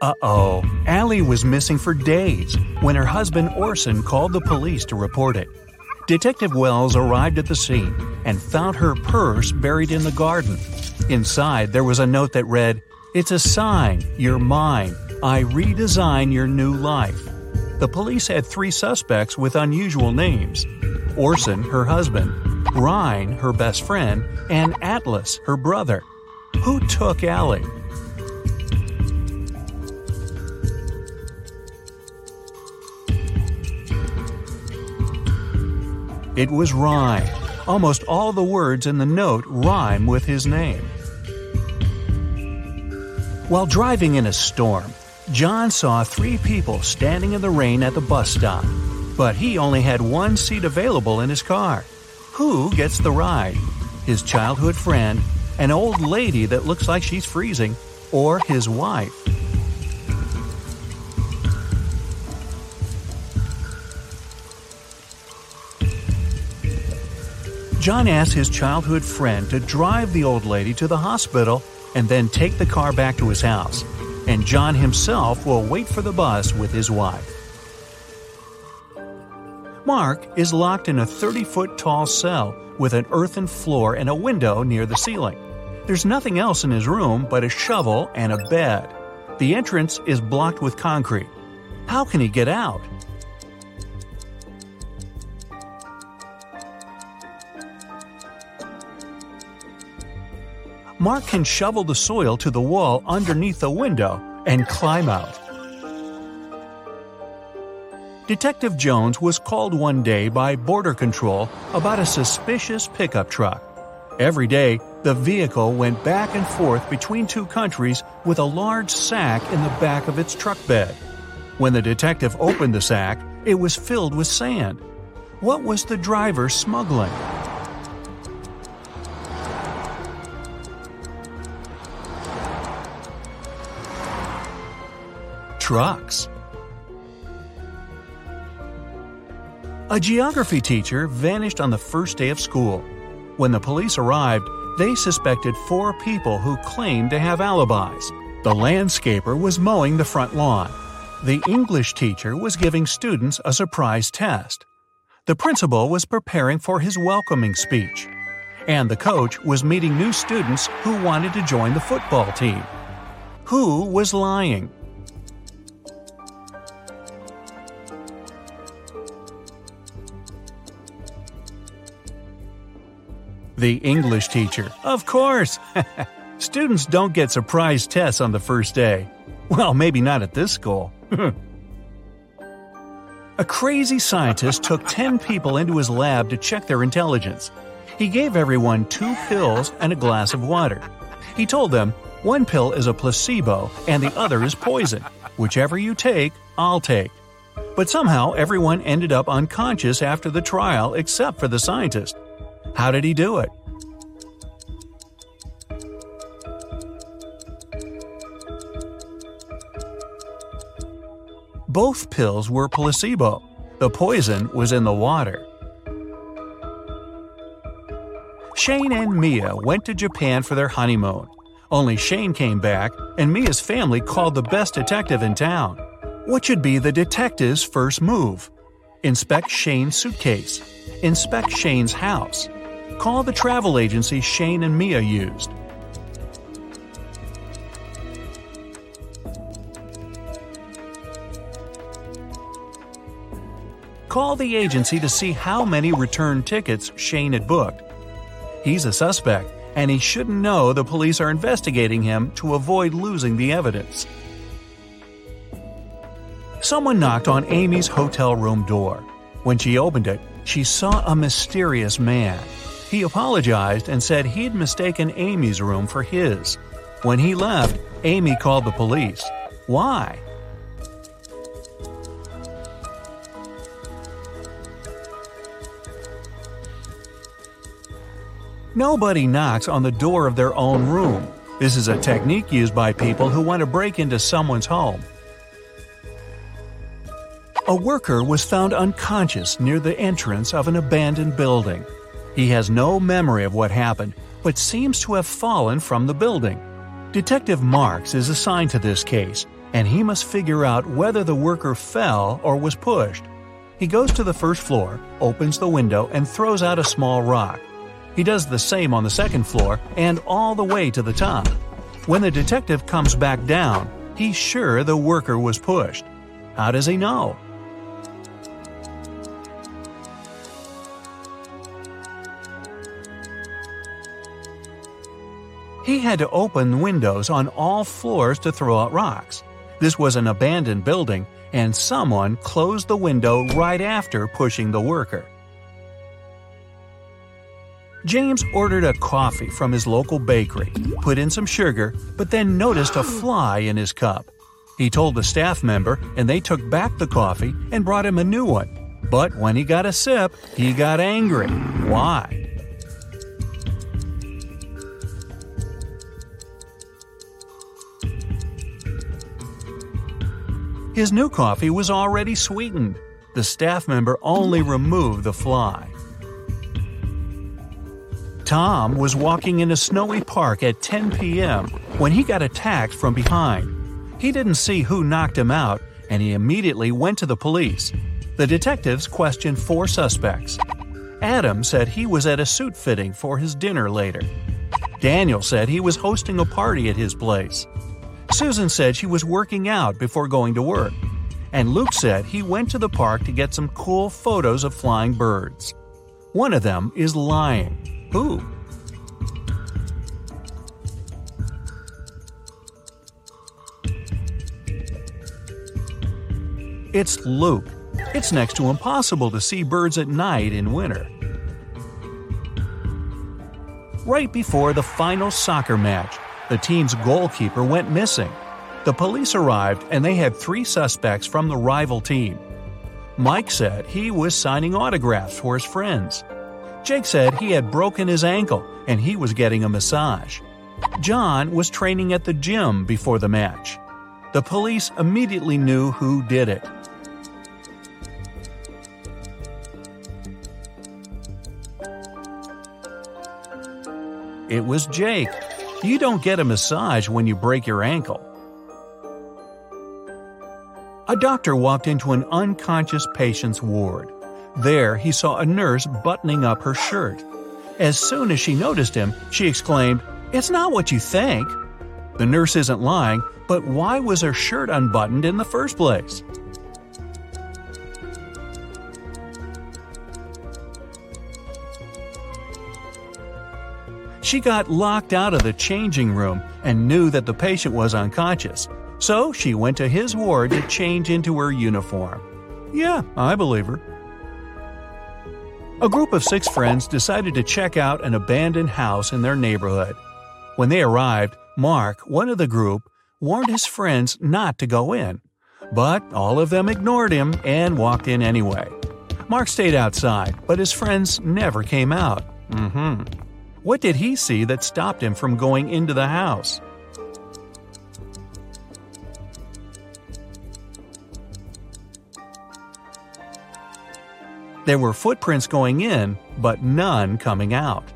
Uh oh, Allie was missing for days when her husband Orson called the police to report it. Detective Wells arrived at the scene and found her purse buried in the garden. Inside, there was a note that read, It's a sign, you're mine. I redesign your new life. The police had three suspects with unusual names Orson, her husband, Rhine, her best friend, and Atlas, her brother. Who took Allie? It was Rhine. Almost all the words in the note rhyme with his name. While driving in a storm, John saw three people standing in the rain at the bus stop, but he only had one seat available in his car. Who gets the ride? His childhood friend, an old lady that looks like she's freezing, or his wife? John asks his childhood friend to drive the old lady to the hospital and then take the car back to his house, and John himself will wait for the bus with his wife. Mark is locked in a 30 foot tall cell with an earthen floor and a window near the ceiling. There's nothing else in his room but a shovel and a bed. The entrance is blocked with concrete. How can he get out? Mark can shovel the soil to the wall underneath the window and climb out. Detective Jones was called one day by Border Control about a suspicious pickup truck. Every day, the vehicle went back and forth between two countries with a large sack in the back of its truck bed. When the detective opened the sack, it was filled with sand. What was the driver smuggling? Trucks. A geography teacher vanished on the first day of school. When the police arrived, they suspected four people who claimed to have alibis. The landscaper was mowing the front lawn. The English teacher was giving students a surprise test. The principal was preparing for his welcoming speech. And the coach was meeting new students who wanted to join the football team. Who was lying? The English teacher. Of course! Students don't get surprise tests on the first day. Well, maybe not at this school. A crazy scientist took 10 people into his lab to check their intelligence. He gave everyone two pills and a glass of water. He told them, one pill is a placebo and the other is poison. Whichever you take, I'll take. But somehow everyone ended up unconscious after the trial except for the scientist. How did he do it? Both pills were placebo. The poison was in the water. Shane and Mia went to Japan for their honeymoon. Only Shane came back, and Mia's family called the best detective in town. What should be the detective's first move? Inspect Shane's suitcase. Inspect Shane's house. Call the travel agency Shane and Mia used. Call the agency to see how many return tickets Shane had booked. He's a suspect, and he shouldn't know the police are investigating him to avoid losing the evidence. Someone knocked on Amy's hotel room door. When she opened it, she saw a mysterious man. He apologized and said he'd mistaken Amy's room for his. When he left, Amy called the police. Why? Nobody knocks on the door of their own room. This is a technique used by people who want to break into someone's home. A worker was found unconscious near the entrance of an abandoned building. He has no memory of what happened, but seems to have fallen from the building. Detective Marks is assigned to this case, and he must figure out whether the worker fell or was pushed. He goes to the first floor, opens the window, and throws out a small rock. He does the same on the second floor and all the way to the top. When the detective comes back down, he's sure the worker was pushed. How does he know? He had to open windows on all floors to throw out rocks. This was an abandoned building, and someone closed the window right after pushing the worker. James ordered a coffee from his local bakery, put in some sugar, but then noticed a fly in his cup. He told the staff member, and they took back the coffee and brought him a new one. But when he got a sip, he got angry. Why? His new coffee was already sweetened. The staff member only removed the fly. Tom was walking in a snowy park at 10 p.m. when he got attacked from behind. He didn't see who knocked him out, and he immediately went to the police. The detectives questioned four suspects. Adam said he was at a suit fitting for his dinner later. Daniel said he was hosting a party at his place. Susan said she was working out before going to work. And Luke said he went to the park to get some cool photos of flying birds. One of them is lying. Who? It's Luke. It's next to impossible to see birds at night in winter. Right before the final soccer match, the team's goalkeeper went missing. The police arrived and they had three suspects from the rival team. Mike said he was signing autographs for his friends. Jake said he had broken his ankle and he was getting a massage. John was training at the gym before the match. The police immediately knew who did it. It was Jake. You don't get a massage when you break your ankle. A doctor walked into an unconscious patient's ward. There, he saw a nurse buttoning up her shirt. As soon as she noticed him, she exclaimed, It's not what you think. The nurse isn't lying, but why was her shirt unbuttoned in the first place? She got locked out of the changing room and knew that the patient was unconscious, so she went to his ward to change into her uniform. Yeah, I believe her. A group of six friends decided to check out an abandoned house in their neighborhood. When they arrived, Mark, one of the group, warned his friends not to go in. But all of them ignored him and walked in anyway. Mark stayed outside, but his friends never came out. Mm hmm. What did he see that stopped him from going into the house? There were footprints going in, but none coming out.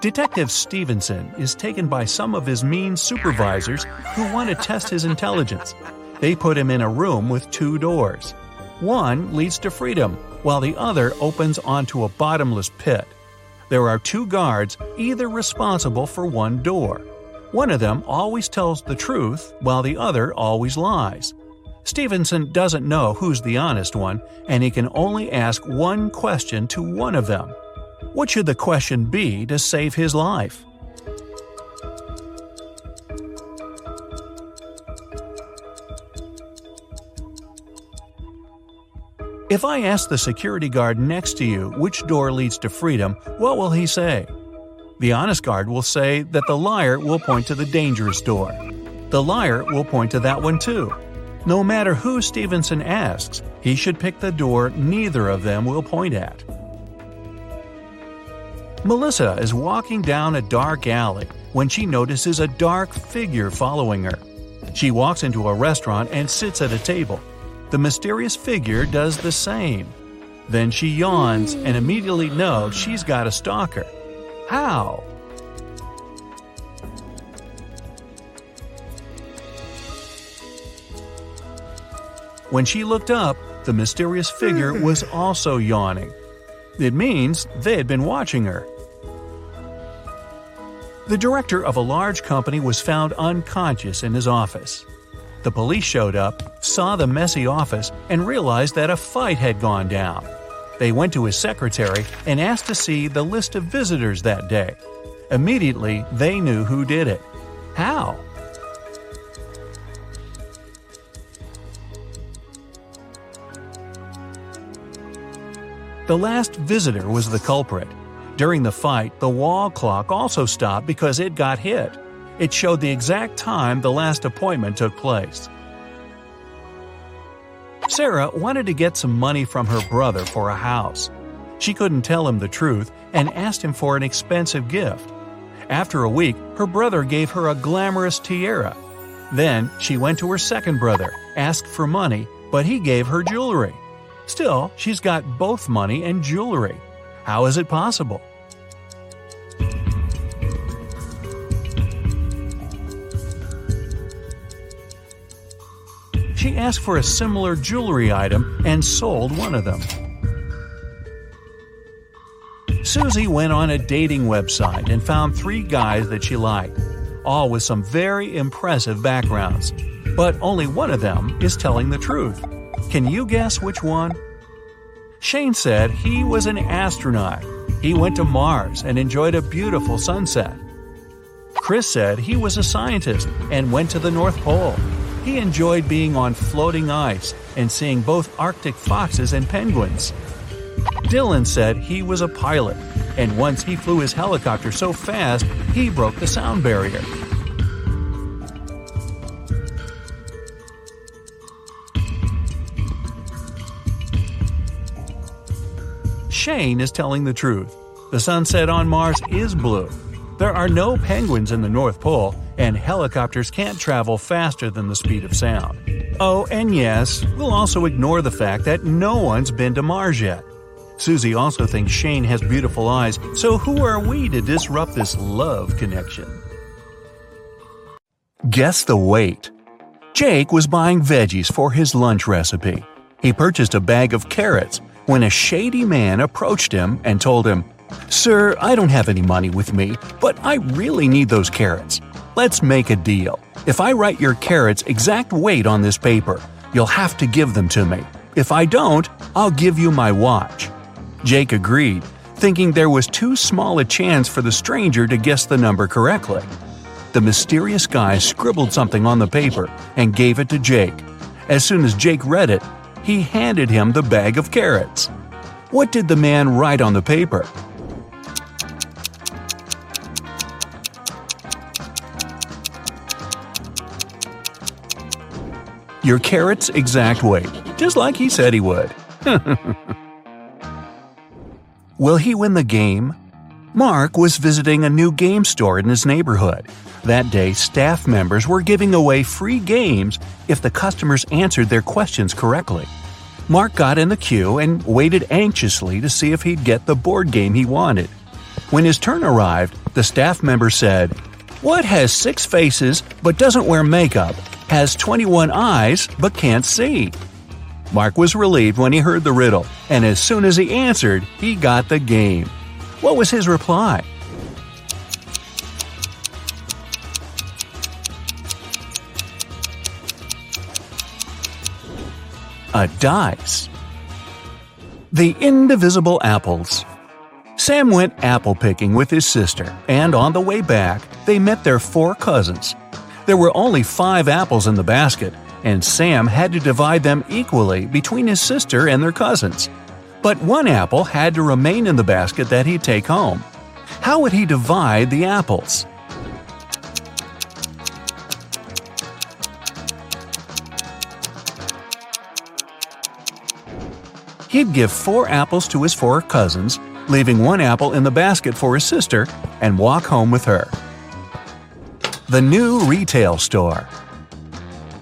Detective Stevenson is taken by some of his mean supervisors who want to test his intelligence. They put him in a room with two doors. One leads to freedom, while the other opens onto a bottomless pit. There are two guards, either responsible for one door. One of them always tells the truth, while the other always lies. Stevenson doesn't know who's the honest one, and he can only ask one question to one of them. What should the question be to save his life? If I ask the security guard next to you which door leads to freedom, what will he say? The honest guard will say that the liar will point to the dangerous door. The liar will point to that one too. No matter who Stevenson asks, he should pick the door neither of them will point at. Melissa is walking down a dark alley when she notices a dark figure following her. She walks into a restaurant and sits at a table. The mysterious figure does the same. Then she yawns and immediately knows she's got a stalker. How? When she looked up, the mysterious figure hmm. was also yawning. It means they had been watching her. The director of a large company was found unconscious in his office. The police showed up, saw the messy office, and realized that a fight had gone down. They went to his secretary and asked to see the list of visitors that day. Immediately, they knew who did it. How? The last visitor was the culprit. During the fight, the wall clock also stopped because it got hit. It showed the exact time the last appointment took place. Sarah wanted to get some money from her brother for a house. She couldn't tell him the truth and asked him for an expensive gift. After a week, her brother gave her a glamorous tiara. Then she went to her second brother, asked for money, but he gave her jewelry. Still, she's got both money and jewelry. How is it possible? Asked for a similar jewelry item and sold one of them. Susie went on a dating website and found three guys that she liked, all with some very impressive backgrounds. But only one of them is telling the truth. Can you guess which one? Shane said he was an astronaut. He went to Mars and enjoyed a beautiful sunset. Chris said he was a scientist and went to the North Pole. He enjoyed being on floating ice and seeing both Arctic foxes and penguins. Dylan said he was a pilot, and once he flew his helicopter so fast he broke the sound barrier. Shane is telling the truth. The sunset on Mars is blue. There are no penguins in the North Pole, and helicopters can't travel faster than the speed of sound. Oh, and yes, we'll also ignore the fact that no one's been to Mars yet. Susie also thinks Shane has beautiful eyes, so who are we to disrupt this love connection? Guess the weight. Jake was buying veggies for his lunch recipe. He purchased a bag of carrots when a shady man approached him and told him, Sir, I don't have any money with me, but I really need those carrots. Let's make a deal. If I write your carrots' exact weight on this paper, you'll have to give them to me. If I don't, I'll give you my watch. Jake agreed, thinking there was too small a chance for the stranger to guess the number correctly. The mysterious guy scribbled something on the paper and gave it to Jake. As soon as Jake read it, he handed him the bag of carrots. What did the man write on the paper? Your carrot's exact weight, just like he said he would. Will he win the game? Mark was visiting a new game store in his neighborhood. That day, staff members were giving away free games if the customers answered their questions correctly. Mark got in the queue and waited anxiously to see if he'd get the board game he wanted. When his turn arrived, the staff member said, What has six faces but doesn't wear makeup has 21 eyes but can't see. Mark was relieved when he heard the riddle, and as soon as he answered, he got the game. What was his reply? A dice. The Indivisible Apples. Sam went apple picking with his sister, and on the way back, they met their four cousins. There were only five apples in the basket, and Sam had to divide them equally between his sister and their cousins. But one apple had to remain in the basket that he'd take home. How would he divide the apples? He'd give four apples to his four cousins, leaving one apple in the basket for his sister, and walk home with her. The New Retail Store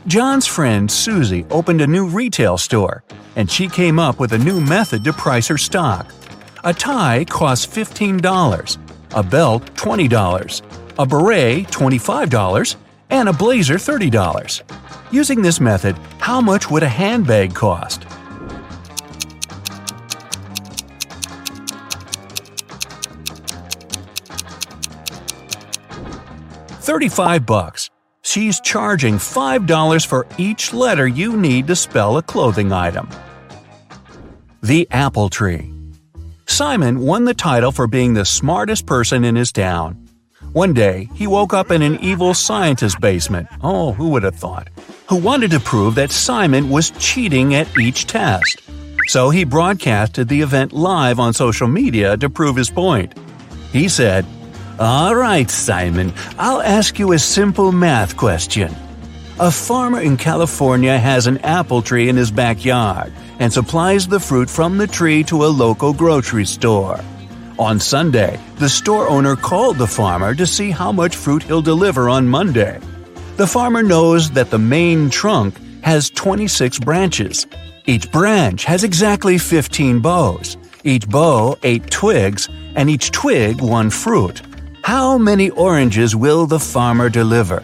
John's friend Susie opened a new retail store, and she came up with a new method to price her stock. A tie cost $15, a belt $20, a beret $25, and a blazer $30. Using this method, how much would a handbag cost? Thirty-five bucks. She's charging $5 for each letter you need to spell a clothing item. The Apple Tree. Simon won the title for being the smartest person in his town. One day, he woke up in an evil scientist's basement. Oh, who would have thought? Who wanted to prove that Simon was cheating at each test. So he broadcasted the event live on social media to prove his point. He said, All right, Simon, I'll ask you a simple math question. A farmer in California has an apple tree in his backyard and supplies the fruit from the tree to a local grocery store. On Sunday, the store owner called the farmer to see how much fruit he'll deliver on Monday. The farmer knows that the main trunk has 26 branches. Each branch has exactly 15 boughs, each bough 8 twigs, and each twig 1 fruit. How many oranges will the farmer deliver?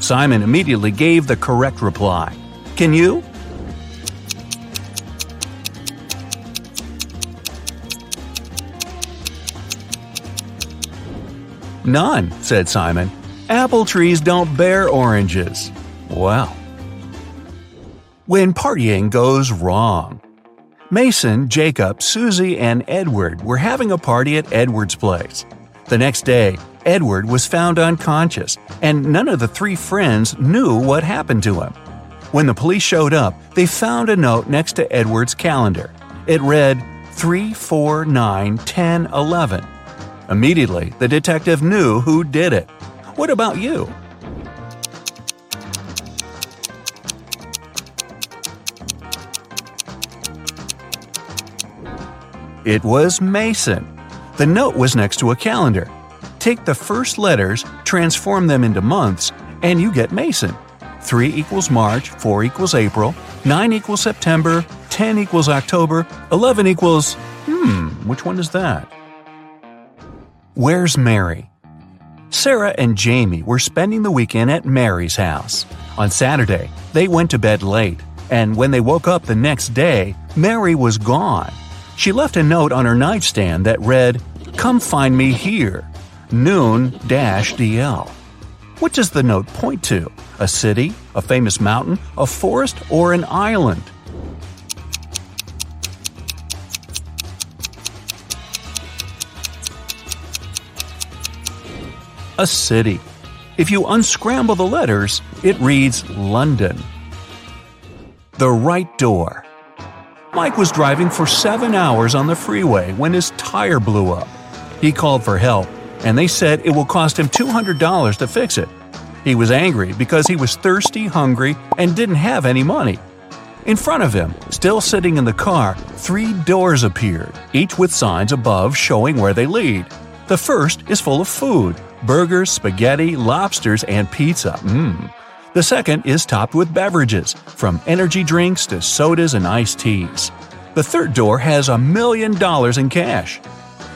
Simon immediately gave the correct reply. Can you? None, said Simon. Apple trees don't bear oranges. Well. When partying goes wrong. Mason, Jacob, Susie, and Edward were having a party at Edward's place. The next day, Edward was found unconscious, and none of the three friends knew what happened to him. When the police showed up, they found a note next to Edward's calendar. It read 3, 4, 9, 10, 11. Immediately, the detective knew who did it. What about you? It was Mason. The note was next to a calendar. Take the first letters, transform them into months, and you get Mason. 3 equals March, 4 equals April, 9 equals September, 10 equals October, 11 equals. Hmm, which one is that? Where's Mary? Sarah and Jamie were spending the weekend at Mary's house. On Saturday, they went to bed late, and when they woke up the next day, Mary was gone. She left a note on her nightstand that read, Come find me here, noon DL. What does the note point to? A city, a famous mountain, a forest, or an island? a city. If you unscramble the letters, it reads London. The right door. Mike was driving for seven hours on the freeway when his tire blew up. He called for help, and they said it will cost him $200 to fix it. He was angry because he was thirsty, hungry, and didn't have any money. In front of him, still sitting in the car, three doors appeared, each with signs above showing where they lead. The first is full of food burgers, spaghetti, lobsters, and pizza. Mmm. The second is topped with beverages, from energy drinks to sodas and iced teas. The third door has a million dollars in cash.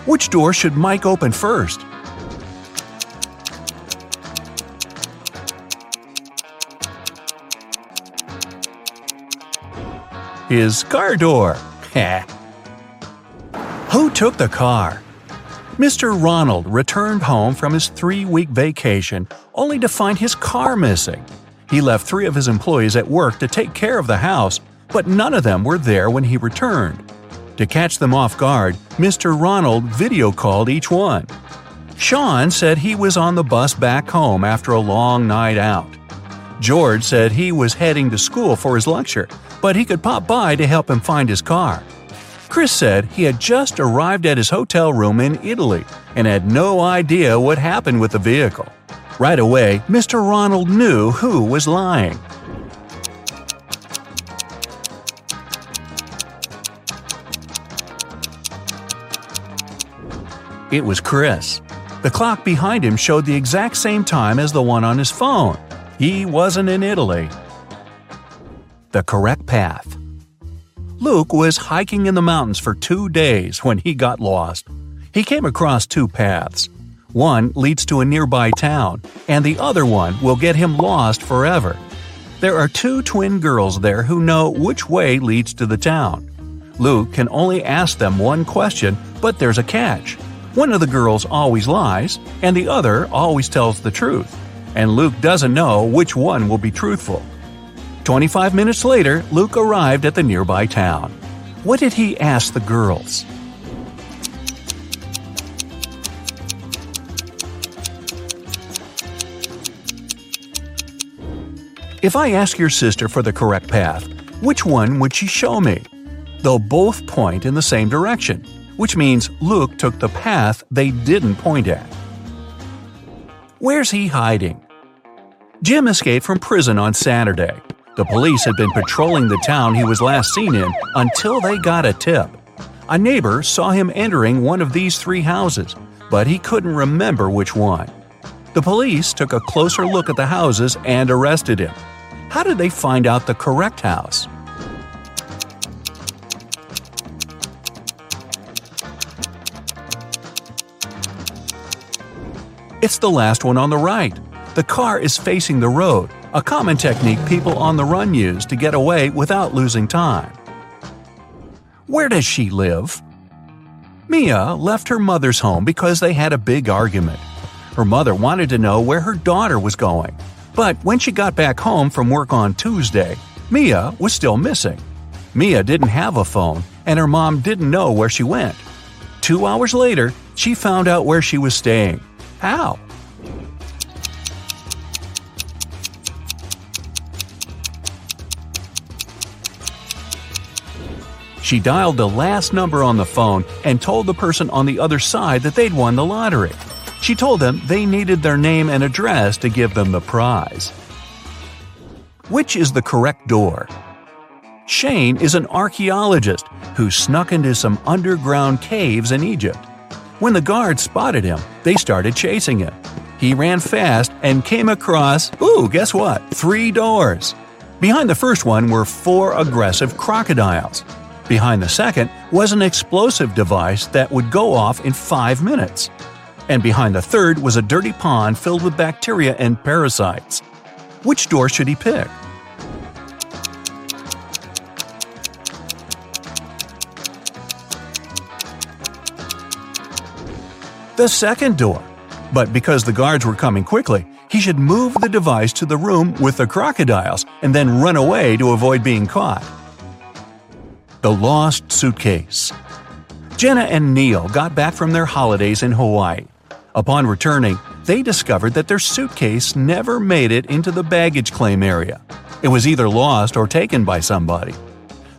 Which door should Mike open first? His car door. Who took the car? Mr. Ronald returned home from his three week vacation only to find his car missing. He left three of his employees at work to take care of the house, but none of them were there when he returned. To catch them off guard, Mr. Ronald video called each one. Sean said he was on the bus back home after a long night out. George said he was heading to school for his lecture, but he could pop by to help him find his car. Chris said he had just arrived at his hotel room in Italy and had no idea what happened with the vehicle. Right away, Mr. Ronald knew who was lying. It was Chris. The clock behind him showed the exact same time as the one on his phone. He wasn't in Italy. The correct path. Luke was hiking in the mountains for two days when he got lost. He came across two paths. One leads to a nearby town, and the other one will get him lost forever. There are two twin girls there who know which way leads to the town. Luke can only ask them one question, but there's a catch. One of the girls always lies, and the other always tells the truth. And Luke doesn't know which one will be truthful. 25 minutes later, Luke arrived at the nearby town. What did he ask the girls? If I ask your sister for the correct path, which one would she show me? They'll both point in the same direction, which means Luke took the path they didn't point at. Where's he hiding? Jim escaped from prison on Saturday. The police had been patrolling the town he was last seen in until they got a tip. A neighbor saw him entering one of these three houses, but he couldn't remember which one. The police took a closer look at the houses and arrested him. How did they find out the correct house? It's the last one on the right. The car is facing the road, a common technique people on the run use to get away without losing time. Where does she live? Mia left her mother's home because they had a big argument. Her mother wanted to know where her daughter was going, but when she got back home from work on Tuesday, Mia was still missing. Mia didn't have a phone, and her mom didn't know where she went. Two hours later, she found out where she was staying. How? She dialed the last number on the phone and told the person on the other side that they'd won the lottery. She told them they needed their name and address to give them the prize. Which is the correct door? Shane is an archaeologist who snuck into some underground caves in Egypt. When the guards spotted him, they started chasing him. He ran fast and came across, ooh, guess what? Three doors. Behind the first one were four aggressive crocodiles. Behind the second was an explosive device that would go off in five minutes. And behind the third was a dirty pond filled with bacteria and parasites. Which door should he pick? The second door. But because the guards were coming quickly, he should move the device to the room with the crocodiles and then run away to avoid being caught. The Lost Suitcase Jenna and Neil got back from their holidays in Hawaii. Upon returning, they discovered that their suitcase never made it into the baggage claim area. It was either lost or taken by somebody.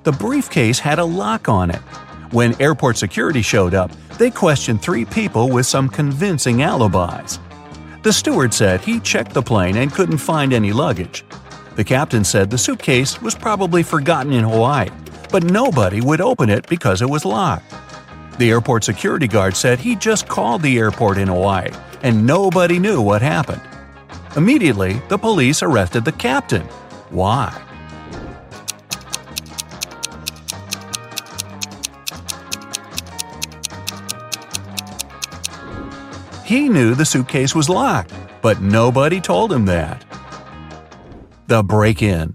The briefcase had a lock on it. When airport security showed up, they questioned three people with some convincing alibis. The steward said he checked the plane and couldn't find any luggage. The captain said the suitcase was probably forgotten in Hawaii, but nobody would open it because it was locked. The airport security guard said he just called the airport in Hawaii and nobody knew what happened. Immediately, the police arrested the captain. Why? He knew the suitcase was locked, but nobody told him that. The break in.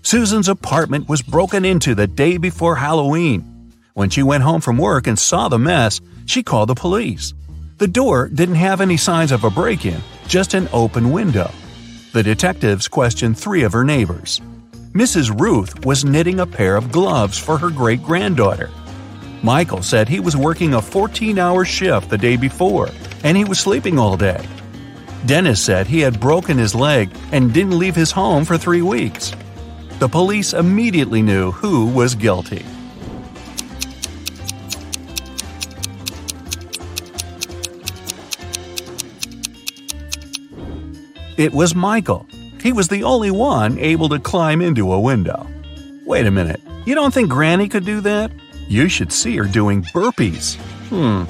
Susan's apartment was broken into the day before Halloween. When she went home from work and saw the mess, she called the police. The door didn't have any signs of a break in, just an open window. The detectives questioned three of her neighbors. Mrs. Ruth was knitting a pair of gloves for her great granddaughter. Michael said he was working a 14 hour shift the day before and he was sleeping all day. Dennis said he had broken his leg and didn't leave his home for three weeks. The police immediately knew who was guilty. It was Michael. He was the only one able to climb into a window. Wait a minute, you don't think Granny could do that? You should see her doing burpees. Hmm,